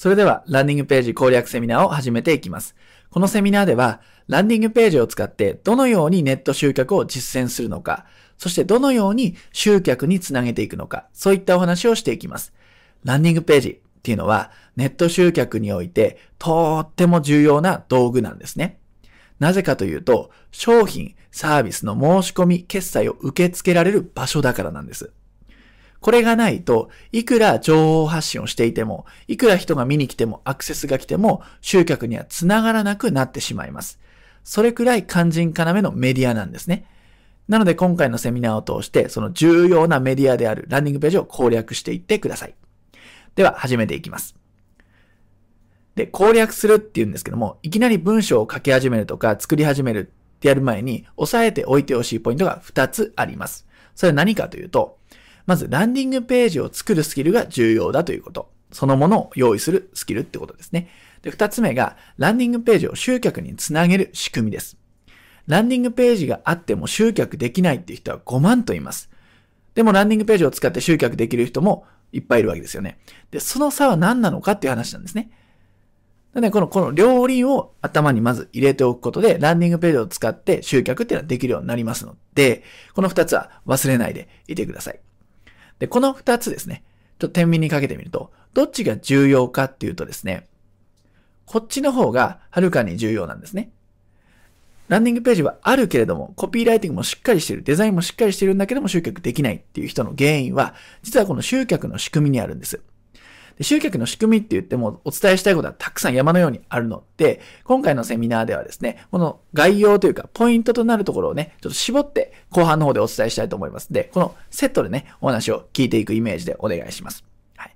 それでは、ランディングページ攻略セミナーを始めていきます。このセミナーでは、ランディングページを使ってどのようにネット集客を実践するのか、そしてどのように集客につなげていくのか、そういったお話をしていきます。ランディングページっていうのは、ネット集客においてとっても重要な道具なんですね。なぜかというと、商品、サービスの申し込み、決済を受け付けられる場所だからなんです。これがないと、いくら情報発信をしていても、いくら人が見に来ても、アクセスが来ても、集客には繋がらなくなってしまいます。それくらい肝心要のメディアなんですね。なので今回のセミナーを通して、その重要なメディアであるランディングページを攻略していってください。では、始めていきます。で、攻略するっていうんですけども、いきなり文章を書き始めるとか作り始めるってやる前に、押さえておいてほしいポイントが2つあります。それは何かというと、まずランディングページを作るスキルが重要だということ。そのものを用意するスキルってことですね。で、2つ目が、ランディングページを集客につなげる仕組みです。ランディングページがあっても集客できないっていう人は5万と言います。でもランディングページを使って集客できる人もいっぱいいるわけですよね。で、その差は何なのかっていう話なんですね。で、この、この両輪を頭にまず入れておくことで、ランディングページを使って集客っていうのはできるようになりますので、この二つは忘れないでいてください。で、この二つですね、ちょっと天秤にかけてみると、どっちが重要かっていうとですね、こっちの方がはるかに重要なんですね。ランディングページはあるけれども、コピーライティングもしっかりしてる、デザインもしっかりしてるんだけども集客できないっていう人の原因は、実はこの集客の仕組みにあるんです。集客の仕組みって言ってもお伝えしたいことはたくさん山のようにあるので、今回のセミナーではですね、この概要というかポイントとなるところをね、ちょっと絞って後半の方でお伝えしたいと思います。で、このセットでね、お話を聞いていくイメージでお願いします。はい。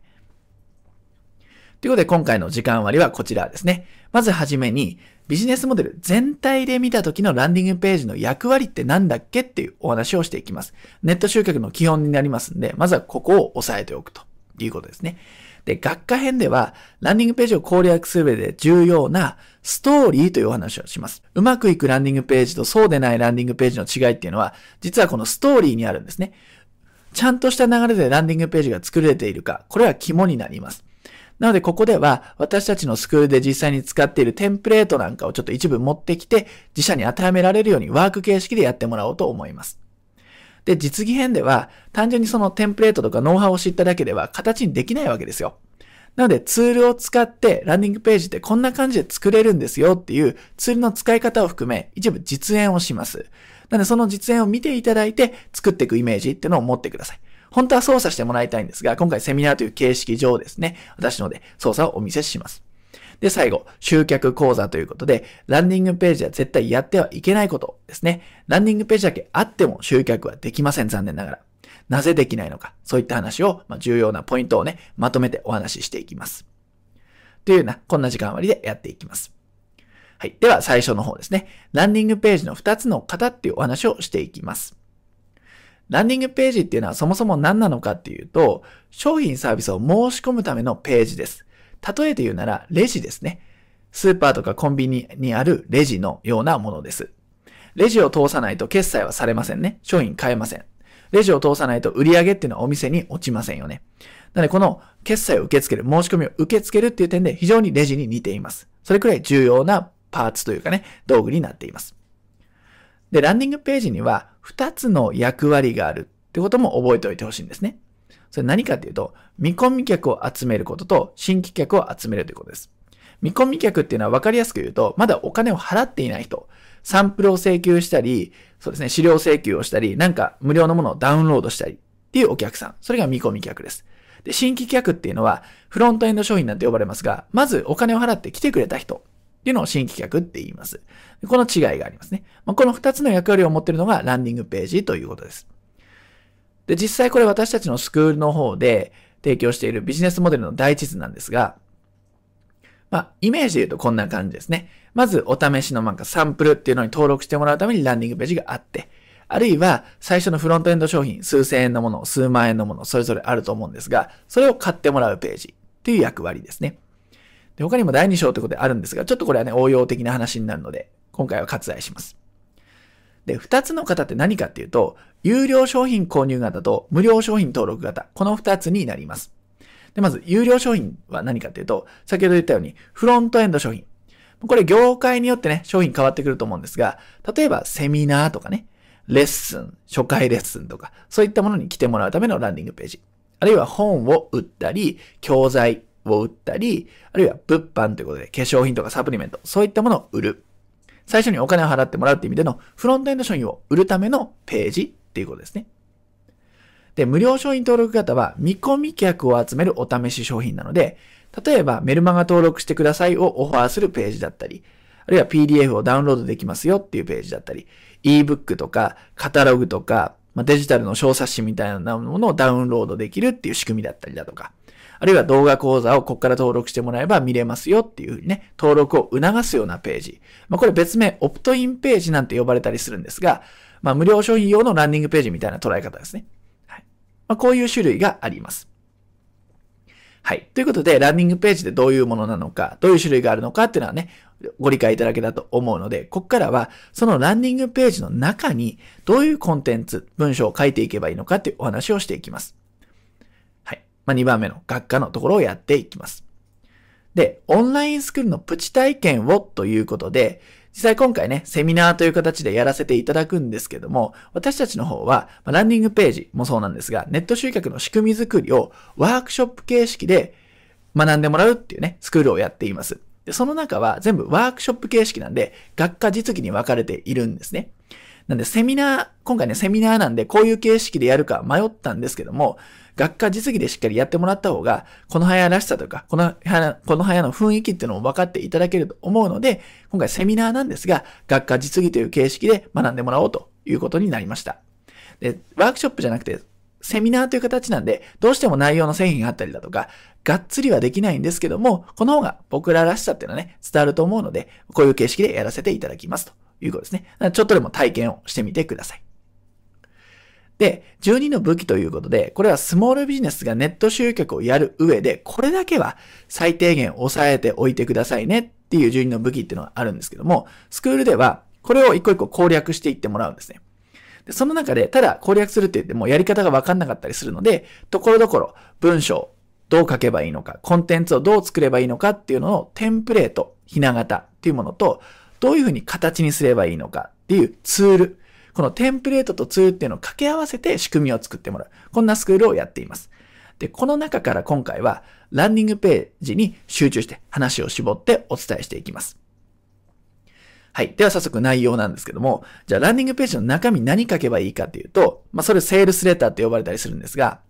ということで今回の時間割はこちらですね。まずはじめに、ビジネスモデル全体で見た時のランディングページの役割って何だっけ？っていうお話をしていきます。ネット集客の基本になりますんで、まずはここを押さえておくということですね。で、学科編では、ランディングページを攻略する上で重要なストーリーというお話をします。うまくいくランディングページとそうでないランディングページの違いっていうのは、実はこのストーリーにあるんですね。ちゃんとした流れでランディングページが作れているか、これは肝になります。なので、ここでは、私たちのスクールで実際に使っているテンプレートなんかをちょっと一部持ってきて、自社に当てはめられるようにワーク形式でやってもらおうと思います。で、実技編では、単純にそのテンプレートとかノウハウを知っただけでは形にできないわけですよ。なので、ツールを使ってランディングページってこんな感じで作れるんですよっていうツールの使い方を含め、一部実演をします。なので、その実演を見ていただいて作っていくイメージっていうのを持ってください。本当は操作してもらいたいんですが、今回セミナーという形式上ですね、私ので操作をお見せします。で、最後、集客講座ということで、ランディングページは絶対やってはいけないことですね。ランディングページだけあっても集客はできません、残念ながら。なぜできないのか、そういった話を、まあ、重要なポイントをね、まとめてお話ししていきます。というような、こんな時間割でやっていきます。はい。では、最初の方ですね。ランディングページの2つの型っていうお話をしていきます。ランディングページっていうのはそもそも何なのかっていうと、商品サービスを申し込むためのページです。例えて言うなら、レジですね。スーパーとかコンビニにあるレジのようなものです。レジを通さないと決済はされませんね。商品買えません。レジを通さないと売り上げっていうのはお店に落ちませんよね。なので、この決済を受け付ける、申し込みを受け付けるっていう点で非常にレジに似ています。それくらい重要なパーツというかね、道具になっています。で、ランディングページには2つの役割があるってことも覚えておいてほしいんですね。それ何かっていうと、見込み客を集めることと新規客を集めるということです。見込み客っていうのは分かりやすく言うと、まだお金を払っていない人、サンプルを請求したり、そうですね、資料請求をしたり、なんか無料のものをダウンロードしたりっていうお客さん。それが見込み客です。で、新規客っていうのは、フロントエンド商品なんて呼ばれますが、まずお金を払って来てくれた人っていうのを新規客って言います。この違いがありますね。まあ、この二つの役割を持っているのがランディングページということです。で、実際これ私たちのスクールの方で提供しているビジネスモデルの第一図なんですが、まあ、イメージで言うとこんな感じですね。まず、お試しのなんかサンプルっていうのに登録してもらうためにランディングページがあって、あるいは、最初のフロントエンド商品、数千円のもの、数万円のもの、それぞれあると思うんですが、それを買ってもらうページっていう役割ですね。で、他にも第2章ということであるんですが、ちょっとこれはね、応用的な話になるので、今回は割愛します。で、二つの型って何かっていうと、有料商品購入型と無料商品登録型、この二つになります。で、まず、有料商品は何かっていうと、先ほど言ったように、フロントエンド商品。これ、業界によってね、商品変わってくると思うんですが、例えば、セミナーとかね、レッスン、初回レッスンとか、そういったものに来てもらうためのランディングページ。あるいは本を売ったり、教材を売ったり、あるいは物販ということで化粧品とかサプリメント、そういったものを売る。最初にお金を払ってもらうって意味でのフロントエンド商品を売るためのページっていうことですね。で、無料商品登録型は見込み客を集めるお試し商品なので、例えばメルマガ登録してくださいをオファーするページだったり、あるいは PDF をダウンロードできますよっていうページだったり、ebook とかカタログとか、まあ、デジタルの小冊子みたいなものをダウンロードできるっていう仕組みだったりだとか、あるいは動画講座をここから登録してもらえば見れますよっていうふうにね、登録を促すようなページ。まあ、これ別名オプトインページなんて呼ばれたりするんですが、まあ、無料商品用のランディングページみたいな捉え方ですね。はい。まあ、こういう種類があります。はい。ということで、ランディングページでどういうものなのか、どういう種類があるのかっていうのはね、ご理解いただけたと思うので、ここからは、そのランディングページの中に、どういうコンテンツ、文章を書いていけばいいのかっていうお話をしていきます。まあ、2番目の学科のところをやっていきます。で、オンラインスクールのプチ体験をということで、実際今回ね、セミナーという形でやらせていただくんですけども、私たちの方は、ランディングページもそうなんですが、ネット集客の仕組み作りをワークショップ形式で学んでもらうっていうね、スクールをやっています。で、その中は全部ワークショップ形式なんで、学科実技に分かれているんですね。なんで、セミナー、今回ね、セミナーなんで、こういう形式でやるか迷ったんですけども、学科実技でしっかりやってもらった方が、この早らしさとか、この早、この早の雰囲気っていうのを分かっていただけると思うので、今回セミナーなんですが、学科実技という形式で学んでもらおうということになりました。で、ワークショップじゃなくて、セミナーという形なんで、どうしても内容の製品があったりだとか、がっつりはできないんですけども、この方が僕ららしさっていうのはね、伝わると思うので、こういう形式でやらせていただきますということですね。ちょっとでも体験をしてみてください。で、12の武器ということで、これはスモールビジネスがネット集客をやる上で、これだけは最低限抑えておいてくださいねっていう12の武器っていうのがあるんですけども、スクールではこれを一個一個攻略していってもらうんですね。でその中で、ただ攻略するって言ってもやり方がわかんなかったりするので、ところどころ文章、どう書けばいいのか、コンテンツをどう作ればいいのかっていうのをテンプレート、ひな形っていうものと、どういうふうに形にすればいいのかっていうツール、このテンプレートとツールっていうのを掛け合わせて仕組みを作ってもらう。こんなスクールをやっています。で、この中から今回はランディングページに集中して話を絞ってお伝えしていきます。はい。では早速内容なんですけども、じゃあランディングページの中身何書けばいいかっていうと、まあそれセールスレターって呼ばれたりするんですが、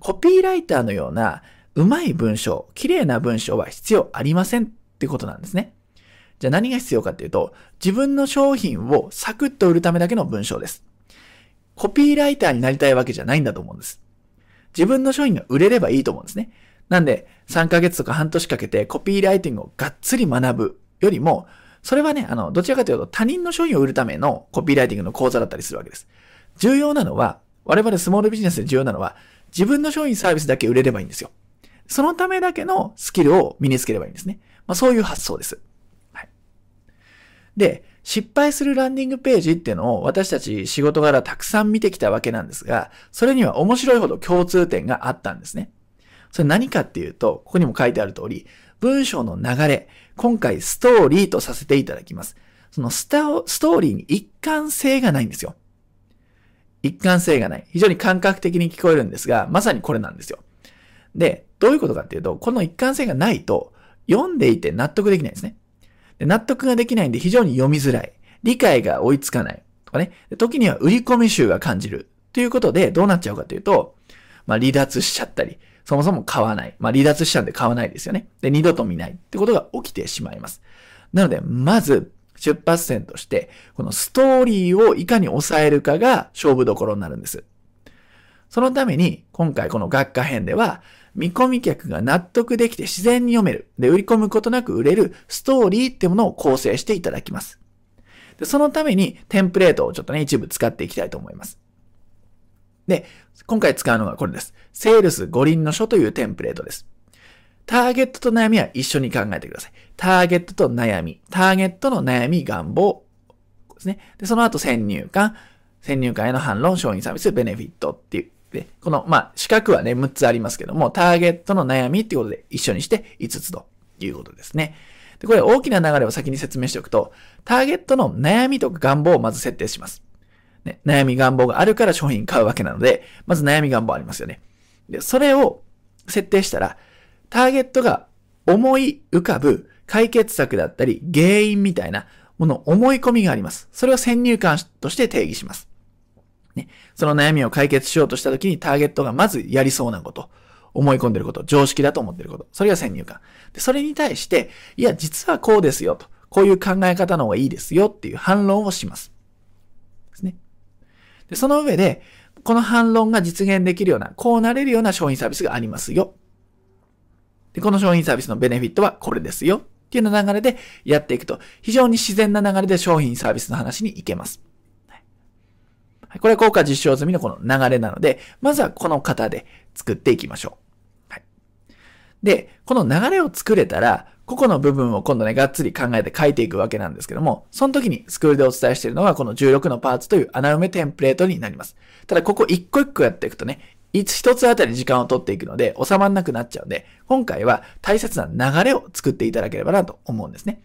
コピーライターのようなうまい文章、綺麗な文章は必要ありませんってことなんですね。じゃあ何が必要かっていうと、自分の商品をサクッと売るためだけの文章です。コピーライターになりたいわけじゃないんだと思うんです。自分の商品が売れればいいと思うんですね。なんで、3ヶ月とか半年かけてコピーライティングをがっつり学ぶよりも、それはね、あの、どちらかというと他人の商品を売るためのコピーライティングの講座だったりするわけです。重要なのは、我々スモールビジネスで重要なのは、自分の商品サービスだけ売れればいいんですよ。そのためだけのスキルを身につければいいんですね。まあ、そういう発想です。で、失敗するランディングページっていうのを私たち仕事柄たくさん見てきたわけなんですが、それには面白いほど共通点があったんですね。それ何かっていうと、ここにも書いてある通り、文章の流れ、今回ストーリーとさせていただきます。そのスタストーリーに一貫性がないんですよ。一貫性がない。非常に感覚的に聞こえるんですが、まさにこれなんですよ。で、どういうことかっていうと、この一貫性がないと、読んでいて納得できないんですね。で納得ができないんで非常に読みづらい。理解が追いつかない。とかね。時には売り込み集が感じる。ということで、どうなっちゃうかというと、まあ離脱しちゃったり、そもそも買わない。まあ離脱しちゃうんで買わないですよね。で、二度と見ないってことが起きてしまいます。なので、まず、出発点として、このストーリーをいかに抑えるかが勝負どころになるんです。そのために、今回この学科編では、見込み客が納得できて自然に読める。で、売り込むことなく売れるストーリーってものを構成していただきます。で、そのためにテンプレートをちょっとね、一部使っていきたいと思います。で、今回使うのがこれです。セールス五輪の書というテンプレートです。ターゲットと悩みは一緒に考えてください。ターゲットと悩み。ターゲットの悩み、願望ですね。で、その後先入観。先入観への反論、商品サービス、ベネフィットっていうで、この、まあ、四角はね、6つありますけども、ターゲットの悩みっていうことで一緒にして5つということですね。で、これ大きな流れを先に説明しておくと、ターゲットの悩みとか願望をまず設定します。ね、悩み願望があるから商品買うわけなので、まず悩み願望ありますよね。で、それを設定したら、ターゲットが思い浮かぶ解決策だったり、原因みたいなもの、思い込みがあります。それを先入観として定義します。ね、その悩みを解決しようとしたときにターゲットがまずやりそうなこと、思い込んでること、常識だと思ってること、それが先入観。で、それに対して、いや、実はこうですよと、こういう考え方の方がいいですよっていう反論をします。ですね。で、その上で、この反論が実現できるような、こうなれるような商品サービスがありますよ。で、この商品サービスのベネフィットはこれですよ。っていうような流れでやっていくと、非常に自然な流れで商品サービスの話に行けます。これ効果実証済みのこの流れなので、まずはこの型で作っていきましょう。はい、で、この流れを作れたら、個々の部分を今度ね、がっつり考えて書いていくわけなんですけども、その時にスクールでお伝えしているのはこの16のパーツという穴埋めテンプレートになります。ただここ一個一個やっていくとね、一つあたり時間を取っていくので収まらなくなっちゃうんで、今回は大切な流れを作っていただければなと思うんですね。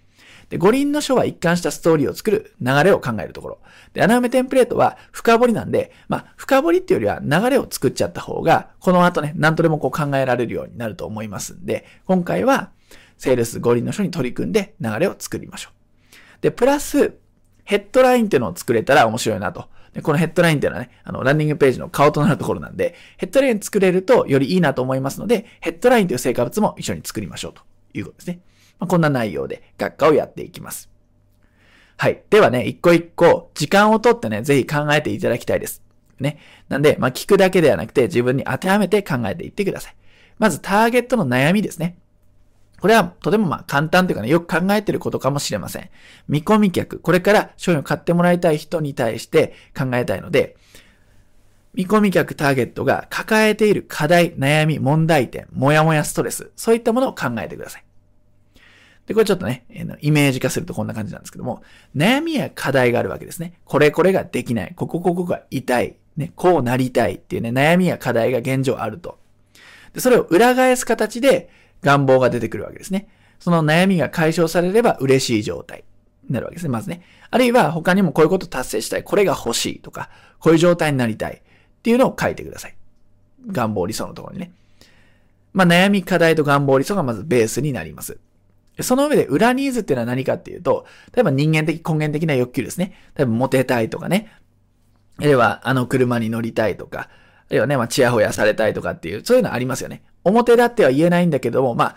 で、五輪の書は一貫したストーリーを作る流れを考えるところ。で、穴埋めテンプレートは深掘りなんで、まあ、深掘りっていうよりは流れを作っちゃった方が、この後ね、何とでもこう考えられるようになると思いますんで、今回は、セールス五輪の書に取り組んで流れを作りましょう。で、プラス、ヘッドラインっていうのを作れたら面白いなと。で、このヘッドラインっていうのはね、あの、ランディングページの顔となるところなんで、ヘッドライン作れるとよりいいなと思いますので、ヘッドラインという成果物も一緒に作りましょうということですね。まあ、こんな内容で学科をやっていきます。はい。ではね、一個一個時間をとってね、ぜひ考えていただきたいです。ね。なんで、まあ、聞くだけではなくて自分に当てはめて考えていってください。まずターゲットの悩みですね。これはとてもま簡単というかね、よく考えていることかもしれません。見込み客、これから商品を買ってもらいたい人に対して考えたいので、見込み客ターゲットが抱えている課題、悩み、問題点、もやもやストレス、そういったものを考えてください。で、これちょっとね、イメージ化するとこんな感じなんですけども、悩みや課題があるわけですね。これこれができない。ここここが痛い。ね、こうなりたいっていうね、悩みや課題が現状あると。で、それを裏返す形で、願望が出てくるわけですね。その悩みが解消されれば嬉しい状態になるわけですね、まずね。あるいは他にもこういうこと達成したい、これが欲しいとか、こういう状態になりたいっていうのを書いてください。願望理想のところにね。まあ悩み、課題と願望理想がまずベースになります。その上で裏ニーズっていうのは何かっていうと、例えば人間的根源的な欲求ですね。例えばモテたいとかね。あるいはあの車に乗りたいとか、あるいはね、まあ、チヤホヤされたいとかっていう、そういうのありますよね。表立っては言えないんだけども、まあ、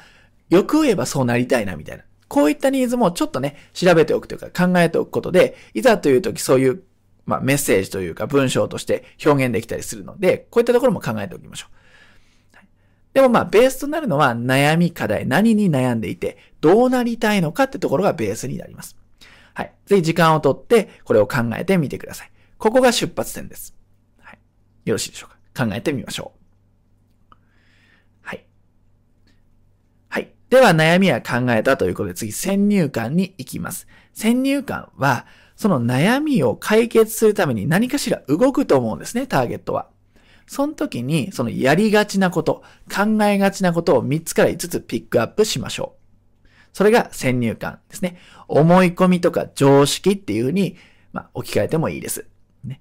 よく言えばそうなりたいなみたいな。こういったニーズもちょっとね、調べておくというか考えておくことで、いざという時そういう、まあ、メッセージというか文章として表現できたりするので、こういったところも考えておきましょう。でもまあ、ベースとなるのは悩み課題、何に悩んでいて、どうなりたいのかってところがベースになります。はい。ぜひ時間をとって、これを考えてみてください。ここが出発点です。はい。よろしいでしょうか？考えてみましょう。はい。はいでは悩みは考えたということで次先入観に行きます。先入観はその悩みを解決するために何かしら動くと思うんですね、ターゲットは。その時にそのやりがちなこと、考えがちなことを3つから5つピックアップしましょう。それが先入観ですね。思い込みとか常識っていうふうに、まあ、置き換えてもいいです。ね、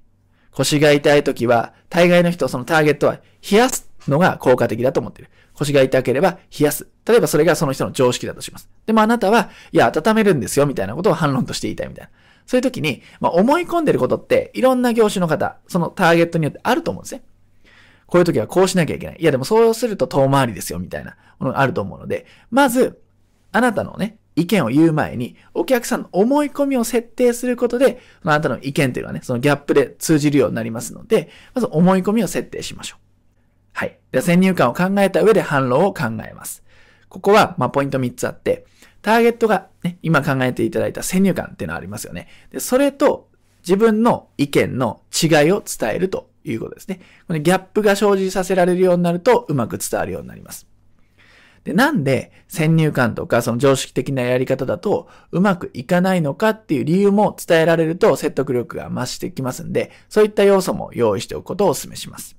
腰が痛い時は、大概の人、そのターゲットは冷やすのが効果的だと思っている。腰が痛ければ冷やす。例えばそれがその人の常識だとします。でもあなたは、いや、温めるんですよ、みたいなことを反論として言いたいみたいな。そういう時に、まあ、思い込んでることって、いろんな業種の方、そのターゲットによってあると思うんですね。こういう時はこうしなきゃいけない。いや、でもそうすると遠回りですよ、みたいなものがあると思うので、まず、あなたのね、意見を言う前に、お客さんの思い込みを設定することで、あなたの意見というのはね、そのギャップで通じるようになりますので、まず思い込みを設定しましょう。はい。では先入観を考えた上で反論を考えます。ここは、まあ、ポイント3つあって、ターゲットが、ね、今考えていただいた先入観っていうのはありますよね。で、それと自分の意見の違いを伝えるということですね。このギャップが生じさせられるようになると、うまく伝わるようになります。で、なんで先入観とかその常識的なやり方だとうまくいかないのかっていう理由も伝えられると説得力が増してきますんで、そういった要素も用意しておくことをお勧めします。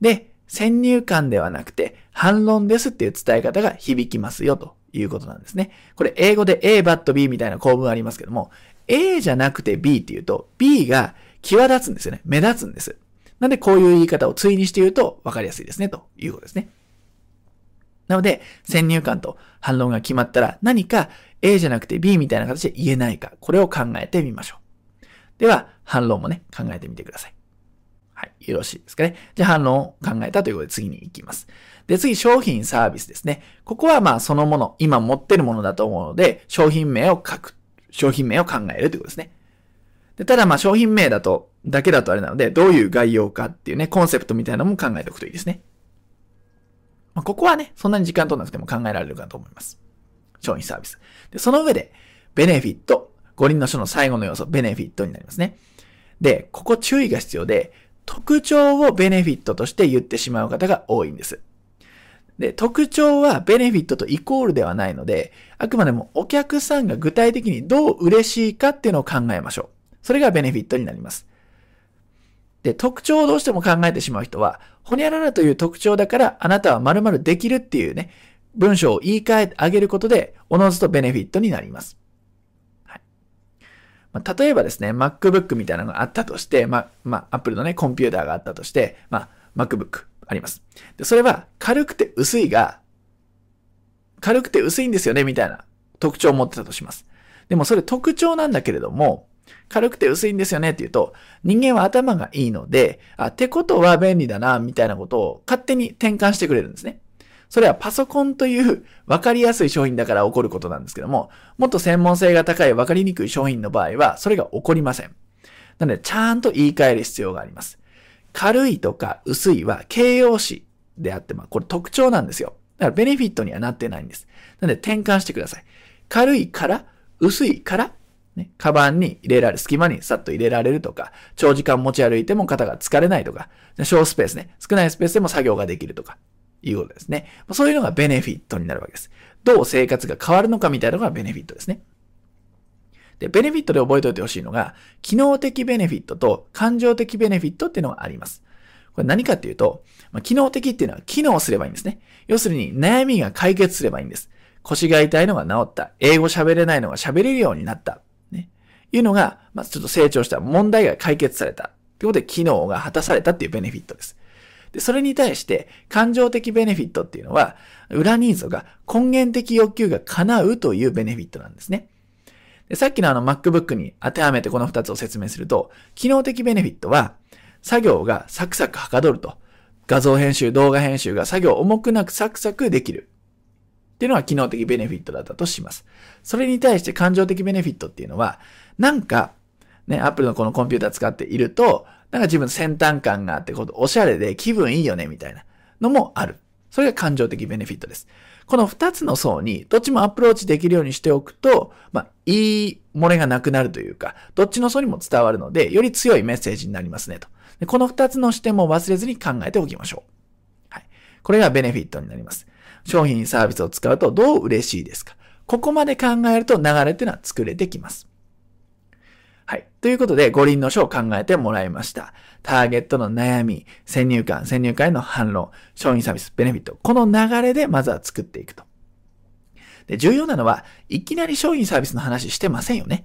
で、先入観ではなくて反論ですっていう伝え方が響きますよということなんですね。これ英語で A, but B みたいな構文ありますけども、A じゃなくて B っていうと B が際立つんですよね。目立つんです。なんでこういう言い方を対にして言うと分かりやすいですねということですね。なので、先入観と反論が決まったら何か A じゃなくて B みたいな形で言えないか、これを考えてみましょう。では、反論もね、考えてみてください。はい。よろしいですかね。じゃあ反論を考えたということで次に行きます。で、次、商品サービスですね。ここはまあそのもの、今持ってるものだと思うので、商品名を書く。商品名を考えるということですね。ただまあ商品名だと、だけだとあれなので、どういう概要かっていうね、コンセプトみたいなのも考えておくといいですね。まあ、ここはね、そんなに時間取らなくても考えられるかと思います。商品サービス。で、その上で、ベネフィット。五輪の書の最後の要素、ベネフィットになりますね。で、ここ注意が必要で、特徴をベネフィットとして言ってしまう方が多いんです。で、特徴はベネフィットとイコールではないので、あくまでもお客さんが具体的にどう嬉しいかっていうのを考えましょう。それがベネフィットになります。で、特徴をどうしても考えてしまう人は、ほにゃららという特徴だからあなたは〇〇できるっていうね、文章を言い換えてあげることで、おのずとベネフィットになります。はい。まあ、例えばですね、MacBook みたいなのがあったとして、ま、まあ、Apple のね、コンピューターがあったとして、まあ、MacBook あります。で、それは軽くて薄いが、軽くて薄いんですよね、みたいな特徴を持ってたとします。でもそれ特徴なんだけれども、軽くて薄いんですよねって言うと、人間は頭がいいので、あ、ってことは便利だな、みたいなことを勝手に転換してくれるんですね。それはパソコンという分かりやすい商品だから起こることなんですけども、もっと専門性が高い分かりにくい商品の場合は、それが起こりません。なので、ちゃんと言い換える必要があります。軽いとか薄いは形容詞であって、まあ、これ特徴なんですよ。だからベネフィットにはなってないんです。なので転換してください。軽いから薄いからね、カバンに入れられる、隙間にさっと入れられるとか、長時間持ち歩いても肩が疲れないとか、小スペースね、少ないスペースでも作業ができるとか、いうことですね。そういうのがベネフィットになるわけです。どう生活が変わるのかみたいなのがベネフィットですね。で、ベネフィットで覚えておいてほしいのが、機能的ベネフィットと感情的ベネフィットっていうのがあります。これ何かっていうと、まあ、機能的っていうのは機能すればいいんですね。要するに悩みが解決すればいいんです。腰が痛いのが治った。英語喋れないのが喋れるようになった。いうのが、まあ、ちょっと成長した問題が解決された。ということで、機能が果たされたっていうベネフィットです。で、それに対して、感情的ベネフィットっていうのは、裏ニーズが根源的欲求が叶うというベネフィットなんですね。でさっきのあの MacBook に当てはめてこの2つを説明すると、機能的ベネフィットは、作業がサクサクはかどると。画像編集、動画編集が作業重くなくサクサクできる。っていうのが機能的ベネフィットだったとします。それに対して感情的ベネフィットっていうのは、なんか、ね、Apple のこのコンピューター使っていると、なんか自分先端感があって、こうおしゃれで気分いいよね、みたいなのもある。それが感情的ベネフィットです。この二つの層にどっちもアプローチできるようにしておくと、まあ、いい漏れがなくなるというか、どっちの層にも伝わるので、より強いメッセージになりますねと。でこの二つの視点も忘れずに考えておきましょう。はい。これがベネフィットになります。商品サービスを使うとどう嬉しいですか？ここまで考えると流れっていうのは作れてきます。はい。ということで、五輪の書を考えてもらいました。ターゲットの悩み、先入観、先入観への反論、商品サービス、ベネフィット。この流れでまずは作っていくと。で、重要なのは、いきなり商品サービスの話してませんよね。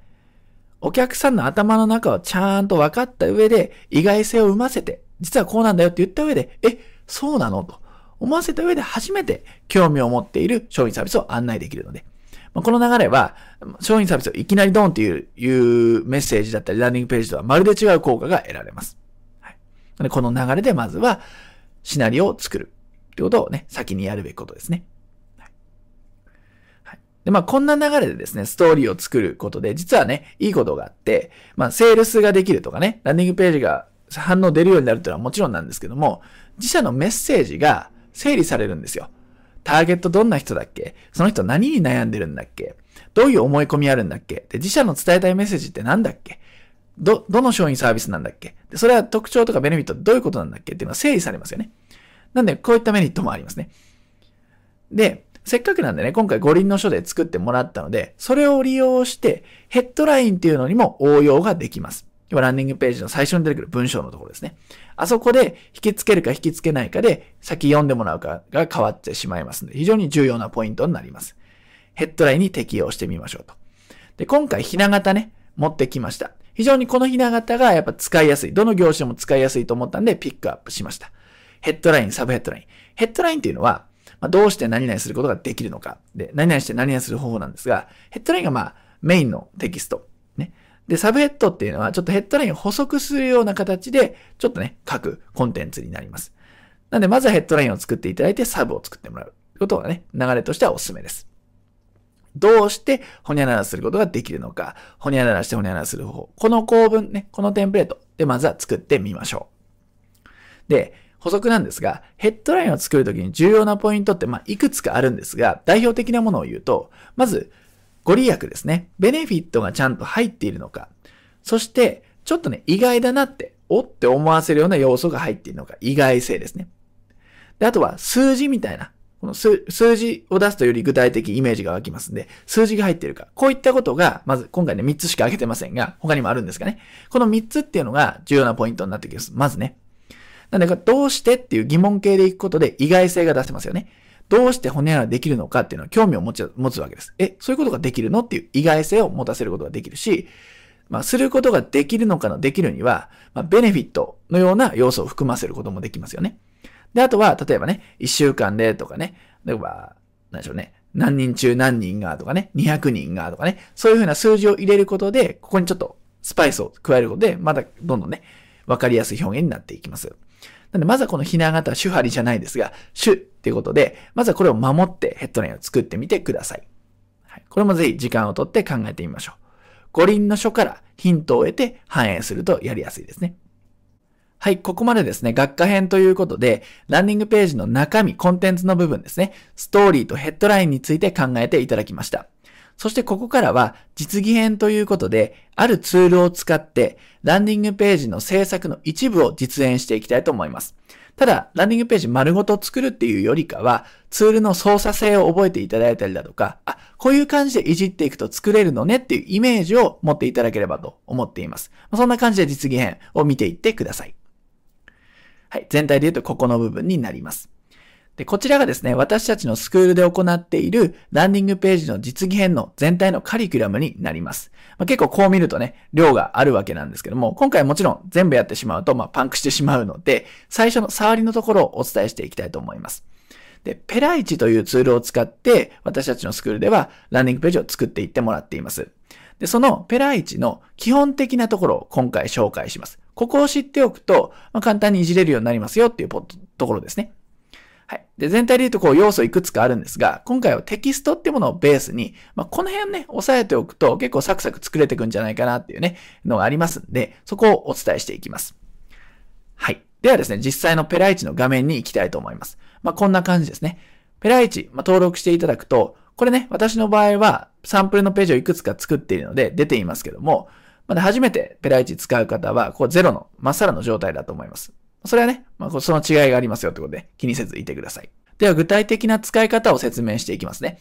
お客さんの頭の中をちゃんと分かった上で、意外性を生ませて、実はこうなんだよって言った上で、え、そうなの？と思わせた上で初めて興味を持っている商品サービスを案内できるので。まこの流れは、商品サービスをいきなりドンっていういうメッセージだったり、ランディングページとはまるで違う効果が得られます。はい、この流れでまずは、シナリオを作る。ってことをね、先にやるべきことですね。で、まあ、こんな流れでですね、ストーリーを作ることで、実はね、いいことがあって、まあ、セールスができるとかね、ランディングページが反応出るようになるっていうのはもちろんなんですけども、自社のメッセージが整理されるんですよ。ターゲットどんな人だっけ？その人何に悩んでるんだっけ？どういう思い込みあるんだっけ？で、自社の伝えたいメッセージって何だっけ？ど、どの商品サービスなんだっけ？で、それは特徴とかベネフィットどういうことなんだっけ？っていうのは整理されますよね。なんで、こういったメリットもありますね。で、せっかくなんでね、今回五輪の書で作ってもらったので、それを利用して、ヘッドラインっていうのにも応用ができます。要はランディングページの最初に出てくる文章のところですね。あそこで引き付けるか引き付けないかで先読んでもらうかが変わってしまいますので、非常に重要なポイントになります。ヘッドラインに適用してみましょうと。で、今回ひな型ね、持ってきました。非常にこのひな型がやっぱ使いやすい。どの業種でも使いやすいと思ったんでピックアップしました。ヘッドライン、サブヘッドライン。ヘッドラインっていうのは、まあ、どうして何々することができるのか。で、何々して何々する方法なんですが、ヘッドラインがまあ、メインのテキスト。で、サブヘッドっていうのは、ちょっとヘッドラインを補足するような形で、ちょっとね、書くコンテンツになります。なんで、まずはヘッドラインを作っていただいて、サブを作ってもらうことがね、流れとしてはお勧めです。どうしてほにゃららすることができるのか、ほにゃららしてほにゃららする方法。この構文ね、このテンプレートでまずは作ってみましょう。で、補足なんですが、ヘッドラインを作るときに重要なポイントって、まあ、いくつかあるんですが、代表的なものを言うと、まず、ご利益ですね。ベネフィットがちゃんと入っているのか。そして、ちょっとね、意外だなって、おって思わせるような要素が入っているのか。意外性ですね。で、あとは、数字みたいな。この数字を出すとより具体的イメージが湧きますんで、数字が入っているか。こういったことが、まず今回ね、3つしか挙げてませんが、他にもあるんですかね。この3つっていうのが重要なポイントになってきます。まずね。なんでか、どうしてっていう疑問形でいくことで意外性が出せますよね。どうして骨穴できるのかっていうのは興味を持ち持つわけです。え、そういうことができるのっていう意外性を持たせることができるし、まあ、することができるのかのできるには、まあ、ベネフィットのような要素を含ませることもできますよね。で、あとは、例えばね、1週間でとかね、例えば、何でしょうね、何人中何人がとかね、200人がとかね、そういうふうな数字を入れることで、ここにちょっとスパイスを加えることで、まだどんどんね、わかりやすい表現になっていきます。なんで、まずはこのひな形、主張りじゃないですが、主っていうことで、まずはこれを守ってヘッドラインを作ってみてください。はい、これもぜひ時間をとって考えてみましょう。五輪の書からヒントを得て反映するとやりやすいですね。はい、ここまでですね、学科編ということで、ランディングページの中身、コンテンツの部分ですね、ストーリーとヘッドラインについて考えていただきました。そしてここからは実技編ということで、あるツールを使ってランディングページの制作の一部を実演していきたいと思います。ただ、ランディングページ丸ごと作るっていうよりかは、ツールの操作性を覚えていただいたりだとか、あ、こういう感じでいじっていくと作れるのねっていうイメージを持っていただければと思っています。そんな感じで実技編を見ていってください。はい。全体で言うとここの部分になります。で、こちらがですね、私たちのスクールで行っているランディングページの実技編の全体のカリキュラムになります。まあ、結構こう見るとね、量があるわけなんですけども、今回もちろん全部やってしまうと、まあ、パンクしてしまうので、最初の触りのところをお伝えしていきたいと思います。で、ペライチというツールを使って、私たちのスクールではランディングページを作っていってもらっています。で、そのペライチの基本的なところを今回紹介します。ここを知っておくと、まあ、簡単にいじれるようになりますよっていうところですね。はい。で、全体で言うとこう要素いくつかあるんですが、今回はテキストってものをベースに、まあ、この辺ね、押さえておくと結構サクサク作れてくんじゃないかなっていうね、のがありますんで、そこをお伝えしていきます。はい。ではですね、実際のペライチの画面に行きたいと思います。まあ、こんな感じですね。ペライチ、まあ、登録していただくと、これね、私の場合はサンプルのページをいくつか作っているので出ていますけども、まだ初めてペライチ使う方は、こうゼロのまっさらの状態だと思います。それはね、まあ、その違いがありますよってことで気にせずいてください。では具体的な使い方を説明していきますね。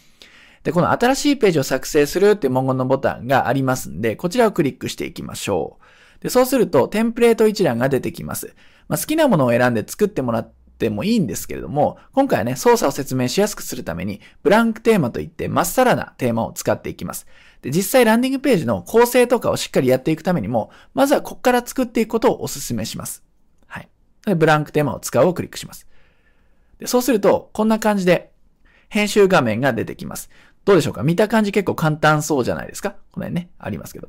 で、この新しいページを作成するっていう文言のボタンがありますんで、こちらをクリックしていきましょう。で、そうするとテンプレート一覧が出てきます。まあ、好きなものを選んで作ってもらってもいいんですけれども、今回はね、操作を説明しやすくするために、ブランクテーマといってまっさらなテーマを使っていきます。で、実際ランディングページの構成とかをしっかりやっていくためにも、まずはここから作っていくことをお勧めします。で、ブランクテーマを使うをクリックします。で、そうすると、こんな感じで、編集画面が出てきます。どうでしょうか？見た感じ結構簡単そうじゃないですか？この辺ね、ありますけど。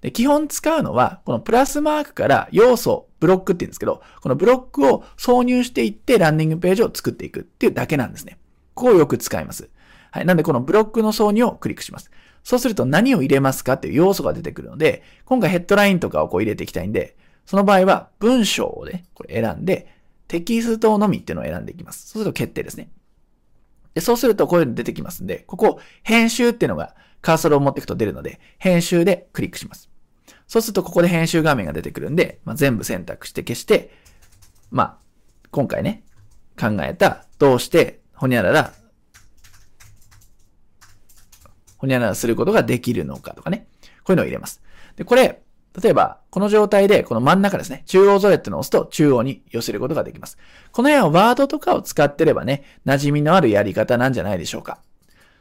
で、基本使うのは、このプラスマークから要素、ブロックって言うんですけど、このブロックを挿入していってランディングページを作っていくっていうだけなんですね。ここをよく使います。はい。なんで、このブロックの挿入をクリックします。そうすると何を入れますかっていう要素が出てくるので、今回ヘッドラインとかをこう入れていきたいんで、その場合は文章をね、これ選んで、テキストのみっていうのを選んでいきます。そうすると決定ですね。で、そうするとこういうの出てきますんで、ここ、編集っていうのがカーソルを持っていくと出るので、編集でクリックします。そうするとここで編集画面が出てくるんで、まあ、全部選択して消して、まあ、今回ね、考えた、どうして、ほにゃらら、ほにゃららすることができるのかとかね。こういうのを入れます。で、これ、例えば、この状態で、この真ん中ですね、中央ぞれってのを押すと中央に寄せることができます。この辺はワードとかを使ってればね、馴染みのあるやり方なんじゃないでしょうか。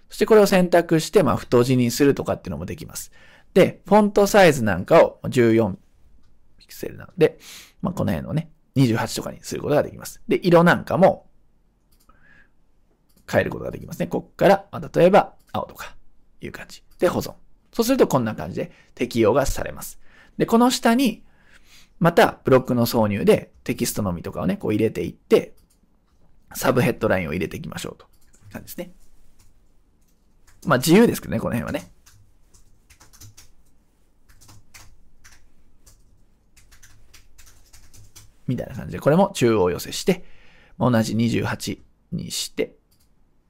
そしてこれを選択して、まあ、太字にするとかっていうのもできます。で、フォントサイズなんかを14ピクセルなので、まあ、この辺のね、28とかにすることができます。で、色なんかも変えることができますね。こっから、まあ、例えば青とかいう感じで保存。そうするとこんな感じで適用がされます。で、この下に、またブロックの挿入でテキストのみとかをね、こう入れていって、サブヘッドラインを入れていきましょうと感じですね。まあ自由ですけどね、この辺はね。みたいな感じで、これも中央寄せして、同じ28にして、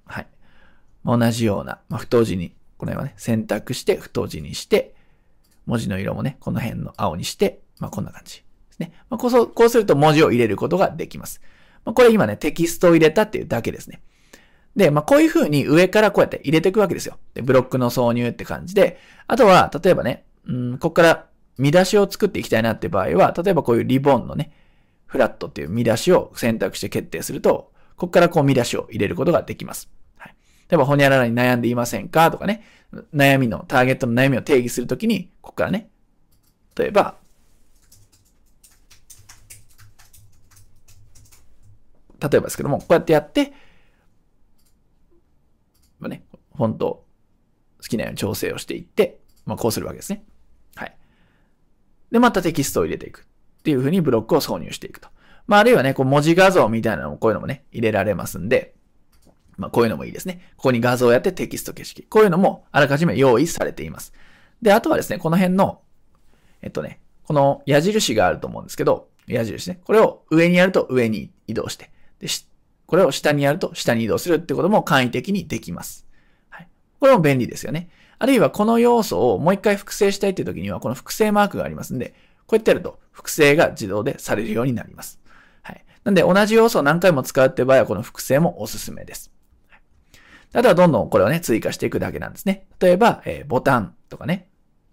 はい。同じような、まあ、太字に、この辺はね、選択して太字にして、文字の色もね、この辺の青にして、まあ、こんな感じですね。まあ、こうこうすると文字を入れることができます。まあ、これ今ね、テキストを入れたっていうだけですね。で、まあ、こういう風に上からこうやって入れていくわけですよ。で、ブロックの挿入って感じで、あとは、例えばね、うん、ここから見出しを作っていきたいなって場合は、例えばこういうリボンのね、フラットっていう見出しを選択して決定すると、ここからこう見出しを入れることができます。はい。例えば、ほにゃららに悩んでいませんかとかね、悩みの、ターゲットの悩みを定義するときに、ここからね、例えば、例えばですけども、こうやってやって、まあね、フォント好きなように調整をしていって、まあ、こうするわけですね。はい。で、またテキストを入れていく。っていう風にブロックを挿入していくと。まあ、あるいはね、こう文字画像みたいなのもこういうのもね、入れられますんで、まあ、こういうのもいいですね。ここに画像をやってテキスト形式。こういうのもあらかじめ用意されています。で、あとはですね、この辺の、えっとね、この矢印があると思うんですけど、矢印ね。これを上にやると上に移動して、で、これを下にやると下に移動するってことも簡易的にできます。はい。これも便利ですよね。あるいはこの要素をもう一回複製したいっていう時には、この複製マークがありますんで、こうやってやると複製が自動でされるようになります。はい。なんで同じ要素を何回も使うって場合はこの複製もおすすめです。あとはどんどんこれをね、追加していくだけなんですね。例えば、えー、ボタンとかね、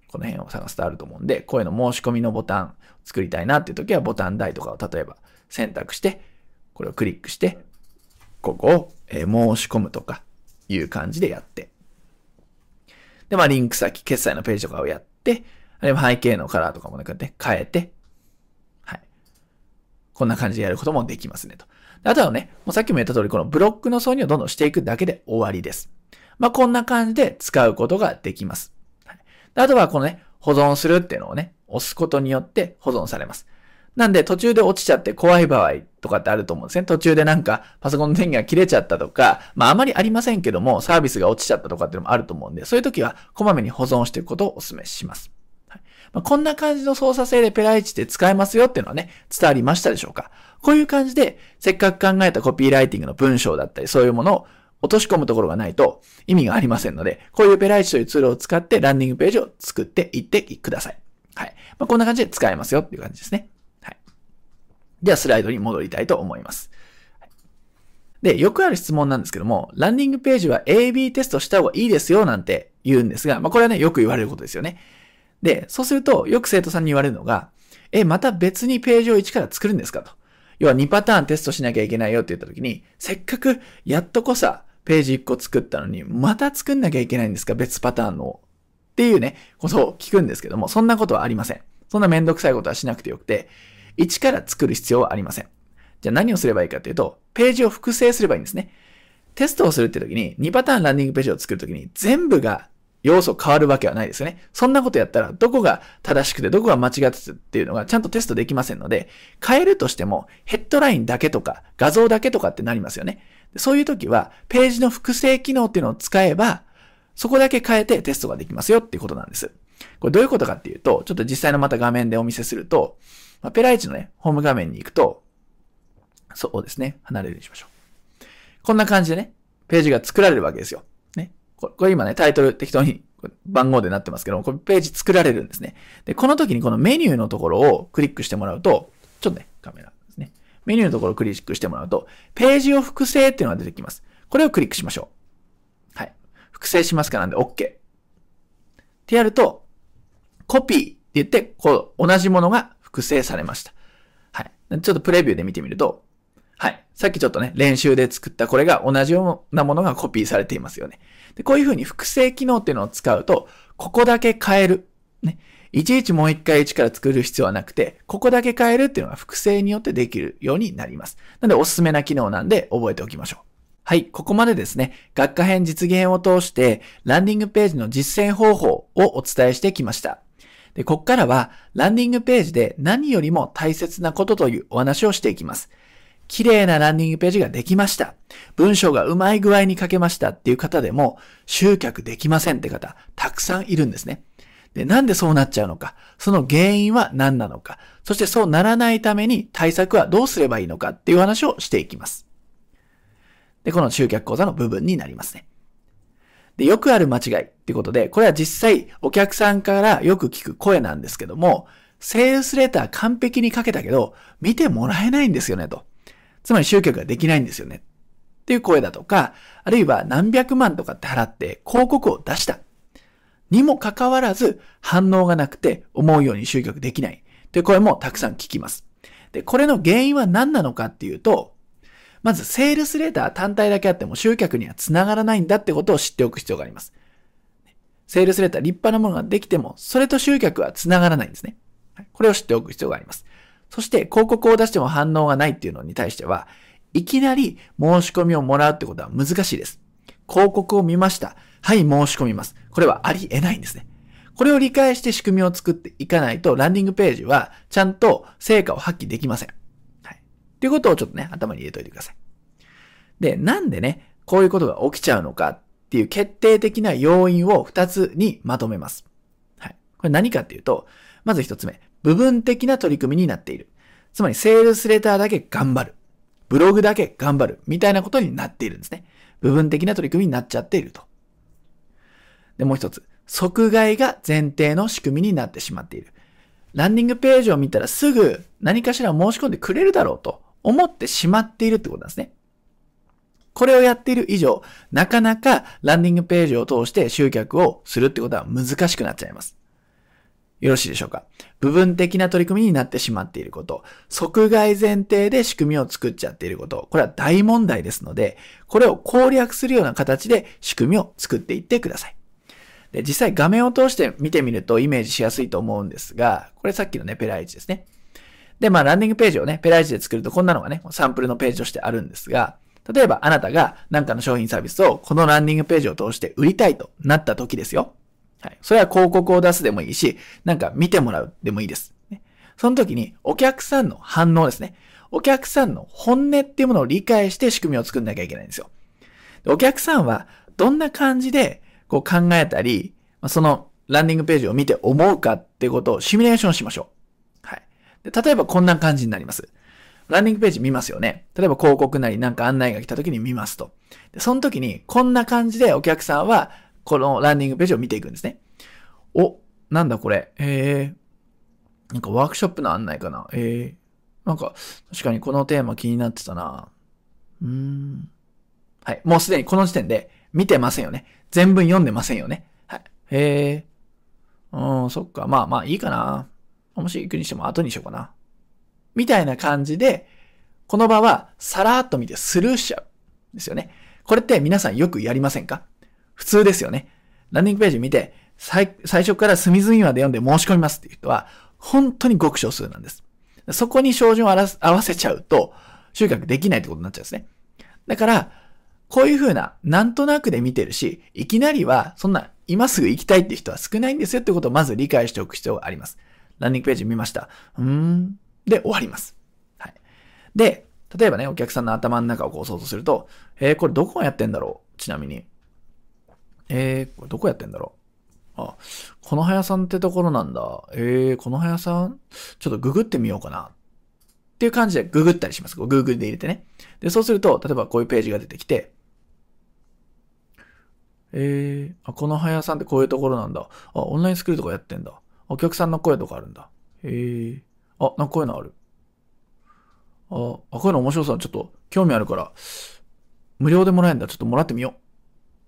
この辺を探すとあると思うんで、こういうの申し込みのボタン作りたいなっていう時はボタン台とかを例えば選択して、これをクリックして、ここを、えー、申し込むとかいう感じでやって。で、まあリンク先、決済のページとかをやって、あるいは背景のカラーとかもね、こうやって変えて、はい。こんな感じでやることもできますねと。あとはね、もうさっきも言った通り、このブロックの挿入をどんどんしていくだけで終わりです。まあ、こんな感じで使うことができます。はい、あとはこのね、保存するっていうのをね、押すことによって保存されます。なんで途中で落ちちゃって怖い場合とかってあると思うんですね。途中でなんかパソコンの電源が切れちゃったとか、まああまりありませんけども、サービスが落ちちゃったとかっていうのもあると思うんで、そういう時はこまめに保存していくことをお勧めします。まあ、こんな感じの操作性でペライチで使えますよっていうのはね、伝わりましたでしょうか？こういう感じで、せっかく考えたコピーライティングの文章だったり、そういうものを落とし込むところがないと意味がありませんので、こういうペライチというツールを使ってランディングページを作っていってください。はい。まあ、こんな感じで使えますよっていう感じですね。はい。ではスライドに戻りたいと思います。で、よくある質問なんですけども、ランディングページは AB テストした方がいいですよなんて言うんですが、まあこれはね、よく言われることですよね。で、そうすると、よく生徒さんに言われるのが、え、また別にページを1から作るんですかと。要は2パターンテストしなきゃいけないよって言った時に、せっかくやっとこさ、ページ1個作ったのに、また作んなきゃいけないんですか別パターンの。っていうね、ことを聞くんですけども、そんなことはありません。そんなめんどくさいことはしなくてよくて、1から作る必要はありません。じゃあ何をすればいいかっていうと、ページを複製すればいいんですね。テストをするって時に、2パターンランディングページを作るときに、全部が要素変わるわけはないですよね。そんなことやったら、どこが正しくてどこが間違っててっていうのがちゃんとテストできませんので、変えるとしてもヘッドラインだけとか画像だけとかってなりますよね。そういう時は、ページの複製機能っていうのを使えば、そこだけ変えてテストができますよっていうことなんです。これどういうことかっていうと、ちょっと実際のまた画面でお見せすると、まあ、ペライチのね、ホーム画面に行くと、そうですね、離れるようにしましょう。こんな感じでね、ページが作られるわけですよ。これ今ね、タイトル適当に番号でなってますけども、これページ作られるんですね。で、この時にこのメニューのところをクリックしてもらうと、ちょっとね、カメラですね。メニューのところをクリックしてもらうと、ページを複製っていうのが出てきます。これをクリックしましょう。はい。複製しますかなんで OK。ってやると、コピーって言って、こう、同じものが複製されました。はい。ちょっとプレビューで見てみると、はい。さっきちょっとね、練習で作ったこれが同じようなものがコピーされていますよね。で、こういうふうに複製機能っていうのを使うと、ここだけ変える。ね。いちいちもう一回一から作る必要はなくて、ここだけ変えるっていうのが複製によってできるようになります。なのでおすすめな機能なんで覚えておきましょう。はい、ここまでですね、学科編実現を通して、ランディングページの実践方法をお伝えしてきました。で、ここからは、ランディングページで何よりも大切なことというお話をしていきます。綺麗なランディングページができました。文章がうまい具合に書けましたっていう方でも、集客できませんって方、たくさんいるんですね。で、なんでそうなっちゃうのか、その原因は何なのか、そしてそうならないために対策はどうすればいいのかっていう話をしていきます。で、この集客講座の部分になりますね。で、よくある間違いってことで、これは実際お客さんからよく聞く声なんですけども、セールスレター完璧に書けたけど、見てもらえないんですよね、と。つまり集客ができないんですよね。っていう声だとか、あるいは何百万とかって払って広告を出した。にもかかわらず反応がなくて思うように集客できないという声もたくさん聞きます。で、これの原因は何なのかっていうと、まず、セールスレーター単体だけあっても集客には繋がらないんだってことを知っておく必要があります。セールスレーター立派なものができても、それと集客は繋がらないんですね。これを知っておく必要があります。そして、広告を出しても反応がないっていうのに対しては、いきなり申し込みをもらうってことは難しいです。広告を見ました。はい、申し込みます。これはありえないんですね。これを理解して仕組みを作っていかないと、ランディングページはちゃんと成果を発揮できません。っていうことをちょっとね、頭に入れといてください。で、なんでね、こういうことが起きちゃうのかっていう決定的な要因を2つにまとめます。はい。これ何かっていうと、まず1つ目、部分的な取り組みになっている。つまり、セールスレターだけ頑張る。ブログだけ頑張る。みたいなことになっているんですね。部分的な取り組みになっちゃっていると。で、もう一つ、即買いが前提の仕組みになってしまっている。ランディングページを見たらすぐ何かしら申し込んでくれるだろうと思ってしまっているってことなんですね。これをやっている以上、なかなかランディングページを通して集客をするってことは難しくなっちゃいます。よろしいでしょうか？部分的な取り組みになってしまっていること、即買前提で仕組みを作っちゃっていること、これは大問題ですので、これを攻略するような形で仕組みを作っていってください。で、実際画面を通して見てみるとイメージしやすいと思うんですが、これさっきのね、ペライチですね。で、まあ、ランディングページをね、ペライチで作るとこんなのがね、サンプルのページとしてあるんですが、例えばあなたが何かの商品サービスをこのランディングページを通して売りたいとなった時ですよ。はい。それは広告を出すでもいいし、なんか見てもらうでもいいです。その時にお客さんの反応ですね。お客さんの本音っていうものを理解して仕組みを作んなきゃいけないんですよ。お客さんはどんな感じでこう考えたり、そのランディングページを見て思うかってことをシミュレーションしましょう。はいで例えばこんな感じになります。ランディングページ見ますよね。例えば広告なりなんか案内が来た時に見ますと。でその時にこんな感じでお客さんはこのランディングページを見ていくんですね。お、なんだこれ。えー、なんかワークショップの案内かな。えー、なんか確かにこのテーマ気になってたな。うーん。はい。もうすでにこの時点で見てませんよね。全文読んでませんよね。はい。へえー。うん、そっか。まあまあいいかな。もし行くにしても後にしようかな。みたいな感じで、この場はさらっと見てスルーしちゃう。ですよね。これって皆さんよくやりませんか？普通ですよね。ランディングページ見て、最初から隅々まで読んで申し込みますっていう人は、本当に極少数なんです。そこに照準を合わせちゃうと、集客できないってことになっちゃうんですね。だから、こういう風な、なんとなくで見てるし、いきなりは、そんな、今すぐ行きたいって人は少ないんですよってことをまず理解しておく必要があります。ランディングページ見ました。うーん。で、終わります。はい。で、例えばね、お客さんの頭の中をこう想像すると、えー、これどこがやってんだろう？ちなみに。えー、これどこやってんだろう？あ、この早さんってところなんだ。えー、この早さん？ちょっとググってみようかな。っていう感じでググったりします。Google で入れてね。で、そうすると、例えばこういうページが出てきて、えー、あ、この早さんってこういうところなんだ。あ、オンラインスクールとかやってんだ。お客さんの声とかあるんだ。へえ。あ、なんかこういうのある。あ、こういうの面白そう。ちょっと興味あるから、無料でもらえるんだ。ちょっともらってみよう。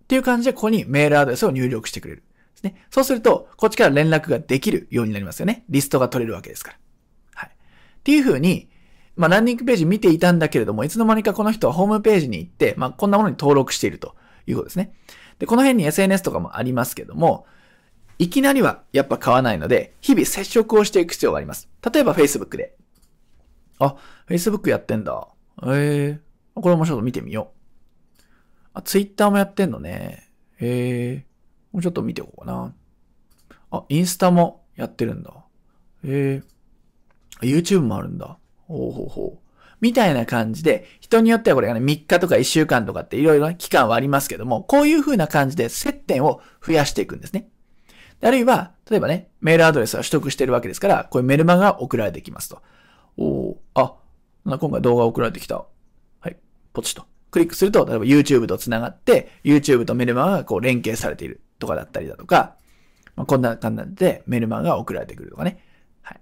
っていう感じで、ここにメールアドレスを入力してくれる。ですね。そうすると、こっちから連絡ができるようになりますよね。リストが取れるわけですから。はい。っていう風に、まあ、ランディングページ見ていたんだけれども、いつの間にかこの人はホームページに行って、まあ、こんなものに登録しているということですね。で、この辺に SNS とかもありますけども、いきなりはやっぱ買わないので、日々接触をしていく必要があります。例えば Facebook で。あ、Facebook やってんだ。ええー、これもちょっと見てみよう。あ、Twitter もやってんのね。ええー、もうちょっと見ておこうかな。あ、インスタもやってるんだ。ええー、YouTube もあるんだ。ほうほうほう。みたいな感じで、人によってはこれがね、3日とか1週間とかっていろいろな期間はありますけども、こういう風な感じで接点を増やしていくんですね。あるいは、例えばね、メールアドレスは取得してるわけですから、こういうメルマガが送られてきますと。おあ、今回動画送られてきた。はい、ポチッと。クリックすると、例えば YouTube と繋がって、YouTube とメルマガがこう連携されているとかだったりだとか、まあ、こんな感じでメルマガが送られてくるとかね。はい。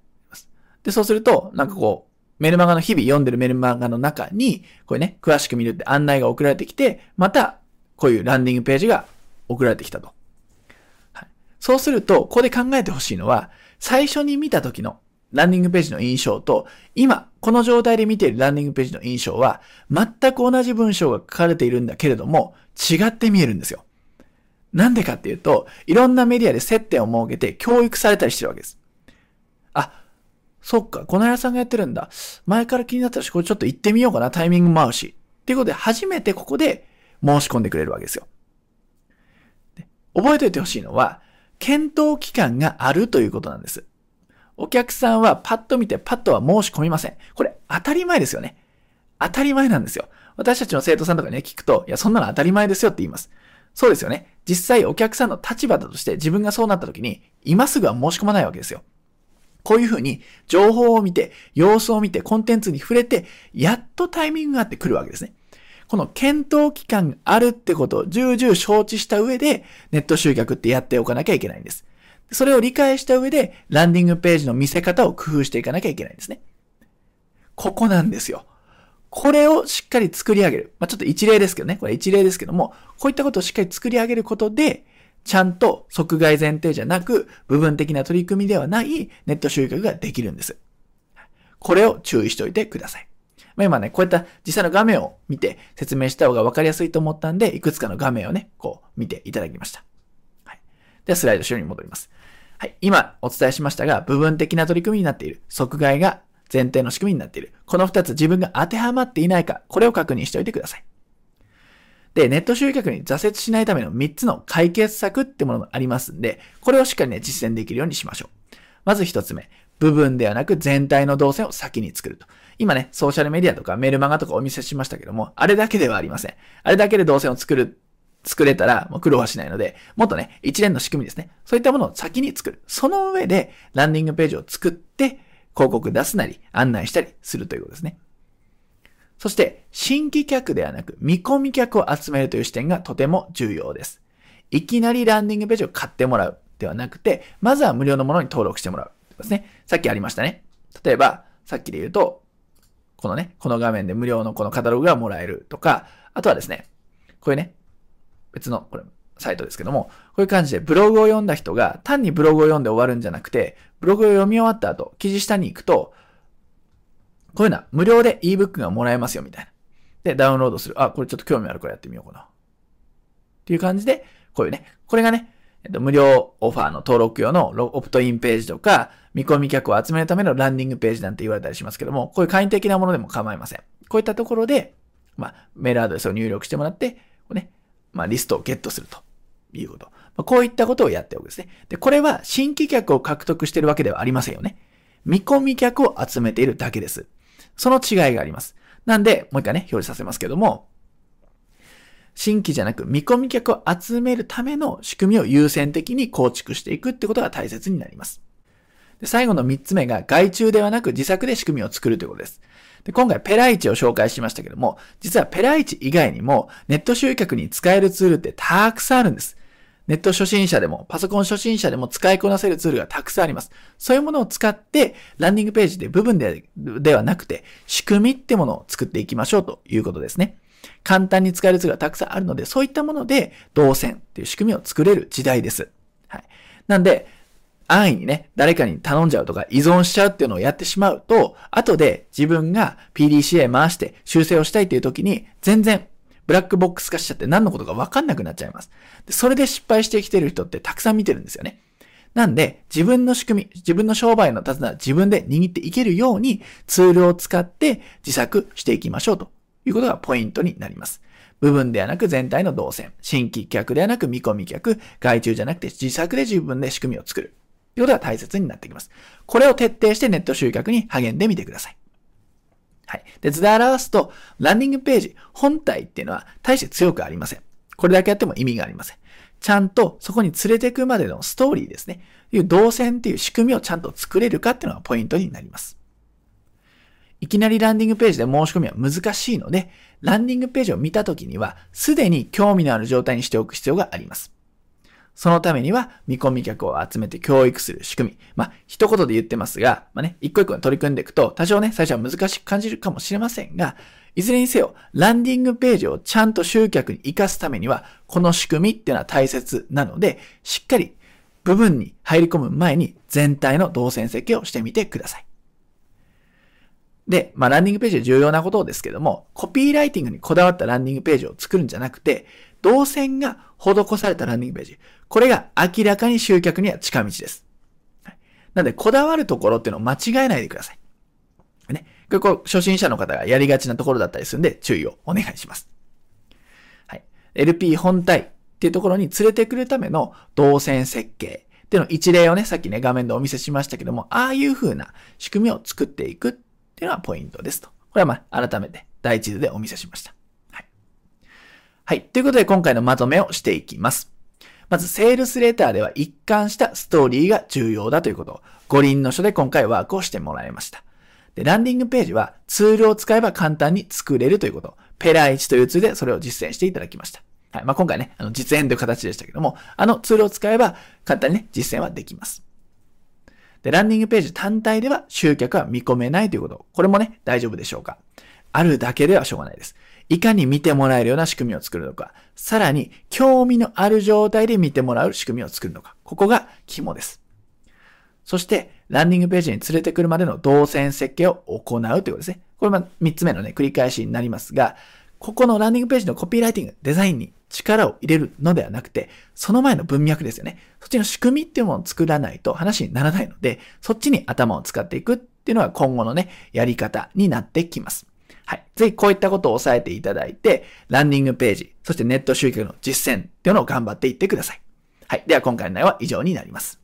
で、そうすると、なんかこう、メルマガの日々読んでるメルマガの中に、これね、詳しく見るって案内が送られてきて、また、こういうランディングページが送られてきたと。はい、そうすると、ここで考えてほしいのは、最初に見た時のランディングページの印象と、今、この状態で見ているランディングページの印象は、全く同じ文章が書かれているんだけれども、違って見えるんですよ。なんでかっていうと、いろんなメディアで接点を設けて教育されたりしてるわけです。あ、そっか、この屋さんがやってるんだ。前から気になったし、これちょっと行ってみようかな、タイミングも合うし。っていうことで、初めてここで申し込んでくれるわけですよ。覚えておいてほしいのは、検討期間があるということなんです。お客さんはパッと見てパッとは申し込みません。これ当たり前ですよね。当たり前なんですよ。私たちの生徒さんとかね、聞くと、いや、そんなの当たり前ですよって言います。そうですよね。実際お客さんの立場だとして自分がそうなった時に、今すぐは申し込まないわけですよ。こういうふうに情報を見て、様子を見て、コンテンツに触れて、やっとタイミングがあってくるわけですね。この検討期間があるってことを重々承知した上で、ネット集客ってやっておかなきゃいけないんです。それを理解した上で、ランディングページの見せ方を工夫していかなきゃいけないんですね。ここなんですよ。これをしっかり作り上げる。まあ、ちょっと一例ですけどね。これ一例ですけども、こういったことをしっかり作り上げることで、ちゃんと即外前提じゃなく、部分的な取り組みではないネット集客ができるんです。これを注意しておいてください。まあ、今ね、こういった実際の画面を見て説明した方が分かりやすいと思ったんで、いくつかの画面をね、こう見ていただきました。はい。ではスライド資料に戻ります。はい。今お伝えしましたが、部分的な取り組みになっている。即買いが前提の仕組みになっている。この二つ自分が当てはまっていないか、これを確認しておいてください。で、ネット集客に挫折しないための3つの解決策ってものがありますんで、これをしっかりね、実践できるようにしましょう。まず1つ目。部分ではなく全体の動線を先に作ると。今ね、ソーシャルメディアとかメールマガとかお見せしましたけども、あれだけではありません。あれだけで動線を作る、作れたらもう苦労はしないので、もっとね、一連の仕組みですね。そういったものを先に作る。その上で、ランディングページを作って、広告出すなり、案内したりするということですね。そして、新規客ではなく、見込み客を集めるという視点がとても重要です。いきなりランディングページを買ってもらうではなくて、まずは無料のものに登録してもらうですね。さっきありましたね。例えば、さっきで言うと、このね、この画面で無料のこのカタログがもらえるとか、あとはですね、こういうね、別の、これ、サイトですけども、こういう感じでブログを読んだ人が単にブログを読んで終わるんじゃなくて、ブログを読み終わった後、記事下に行くと、こういうのは無料で ebook がもらえますよ、みたいな。で、ダウンロードする。あ、これちょっと興味あるからやってみようかな。っていう感じで、こういうね、これがね、えっと、無料オファーの登録用のオプトインページとか、見込み客を集めるためのランディングページなんて言われたりしますけども、こういう簡易的なものでも構いません。こういったところで、まあ、メールアドレスを入力してもらって、こうね、まあ、リストをゲットするということ。まあ、こういったことをやっておくんですね。で、これは新規客を獲得しているわけではありませんよね。見込み客を集めているだけです。その違いがあります。なんで、もう一回ね、表示させますけども、新規じゃなく見込み客を集めるための仕組みを優先的に構築していくってことが大切になります。で最後の三つ目が外注ではなく自作で仕組みを作るということです。で今回ペライチを紹介しましたけども、実はペライチ以外にもネット集客に使えるツールってたくさんあるんです。ネット初心者でも、パソコン初心者でも使いこなせるツールがたくさんあります。そういうものを使って、ランディングページで部分でではなくて、仕組みってものを作っていきましょうということですね。簡単に使えるツールがたくさんあるので、そういったもので動線っていう仕組みを作れる時代です。はい。なんで、安易にね、誰かに頼んじゃうとか依存しちゃうっていうのをやってしまうと、後で自分が PDCA 回して修正をしたいっていう時に、全然ブラックボックス化しちゃって何のことかわかんなくなっちゃいます。それで失敗してきてる人ってたくさん見てるんですよね。なんで、自分の仕組み、自分の商売の手綱自分で握っていけるようにツールを使って自作していきましょうということがポイントになります。部分ではなく全体の動線、新規客ではなく見込み客、外注じゃなくて自作で自分で仕組みを作る。ということが大切になってきます。これを徹底してネット集客に励んでみてください。はい。で、図で表すと、ランディングページ本体っていうのは大して強くありません。これだけやっても意味がありません。ちゃんとそこに連れてくまでのストーリーですね。いう動線っていう仕組みをちゃんと作れるかっていうのがポイントになります。いきなりランディングページで申し込みは難しいので、ランディングページを見たときには、すでに興味のある状態にしておく必要があります。そのためには、見込み客を集めて教育する仕組み。まあ、一言で言ってますが、まあね、一個一個取り組んでいくと、多少ね、最初は難しく感じるかもしれませんが、いずれにせよ、ランディングページをちゃんと集客に活かすためには、この仕組みっていうのは大切なので、しっかり部分に入り込む前に全体の動線設計をしてみてください。で、まあ、ランディングページで重要なことですけども、コピーライティングにこだわったランディングページを作るんじゃなくて、動線が施されたランディングページ。これが明らかに集客には近道です。はい、なので、こだわるところっていうのを間違えないでください。ね。これ、初心者の方がやりがちなところだったりするんで、注意をお願いします。はい。LP 本体っていうところに連れてくるための動線設計っていうの一例をね、さっきね、画面でお見せしましたけども、ああいう風な仕組みを作っていくっていうのはポイントですと。これはまあ、改めて第一図でお見せしました。はい。ということで今回のまとめをしていきます。まず、セールスレターでは一貫したストーリーが重要だということ、五輪の書で今回ワークをしてもらいました。で、ランディングページはツールを使えば簡単に作れるということ。ペラ1というツールでそれを実践していただきました。はい。まあ、今回ね、あの、実演という形でしたけども、あのツールを使えば簡単にね、実践はできます。で、ランディングページ単体では集客は見込めないということ。これもね、大丈夫でしょうか。あるだけではしょうがないです。いかに見てもらえるような仕組みを作るのか、さらに興味のある状態で見てもらう仕組みを作るのか、ここが肝です。そして、ランディングページに連れてくるまでの動線設計を行うということですね。これは3つ目のね、繰り返しになりますが、ここのランディングページのコピーライティング、デザインに力を入れるのではなくて、その前の文脈ですよね。そっちの仕組みっていうものを作らないと話にならないので、そっちに頭を使っていくっていうのは今後のね、やり方になってきます。はい。ぜひこういったことを押さえていただいて、ランニングページ、そしてネット集客の実践っていうのを頑張っていってください。はい。では今回の内容は以上になります。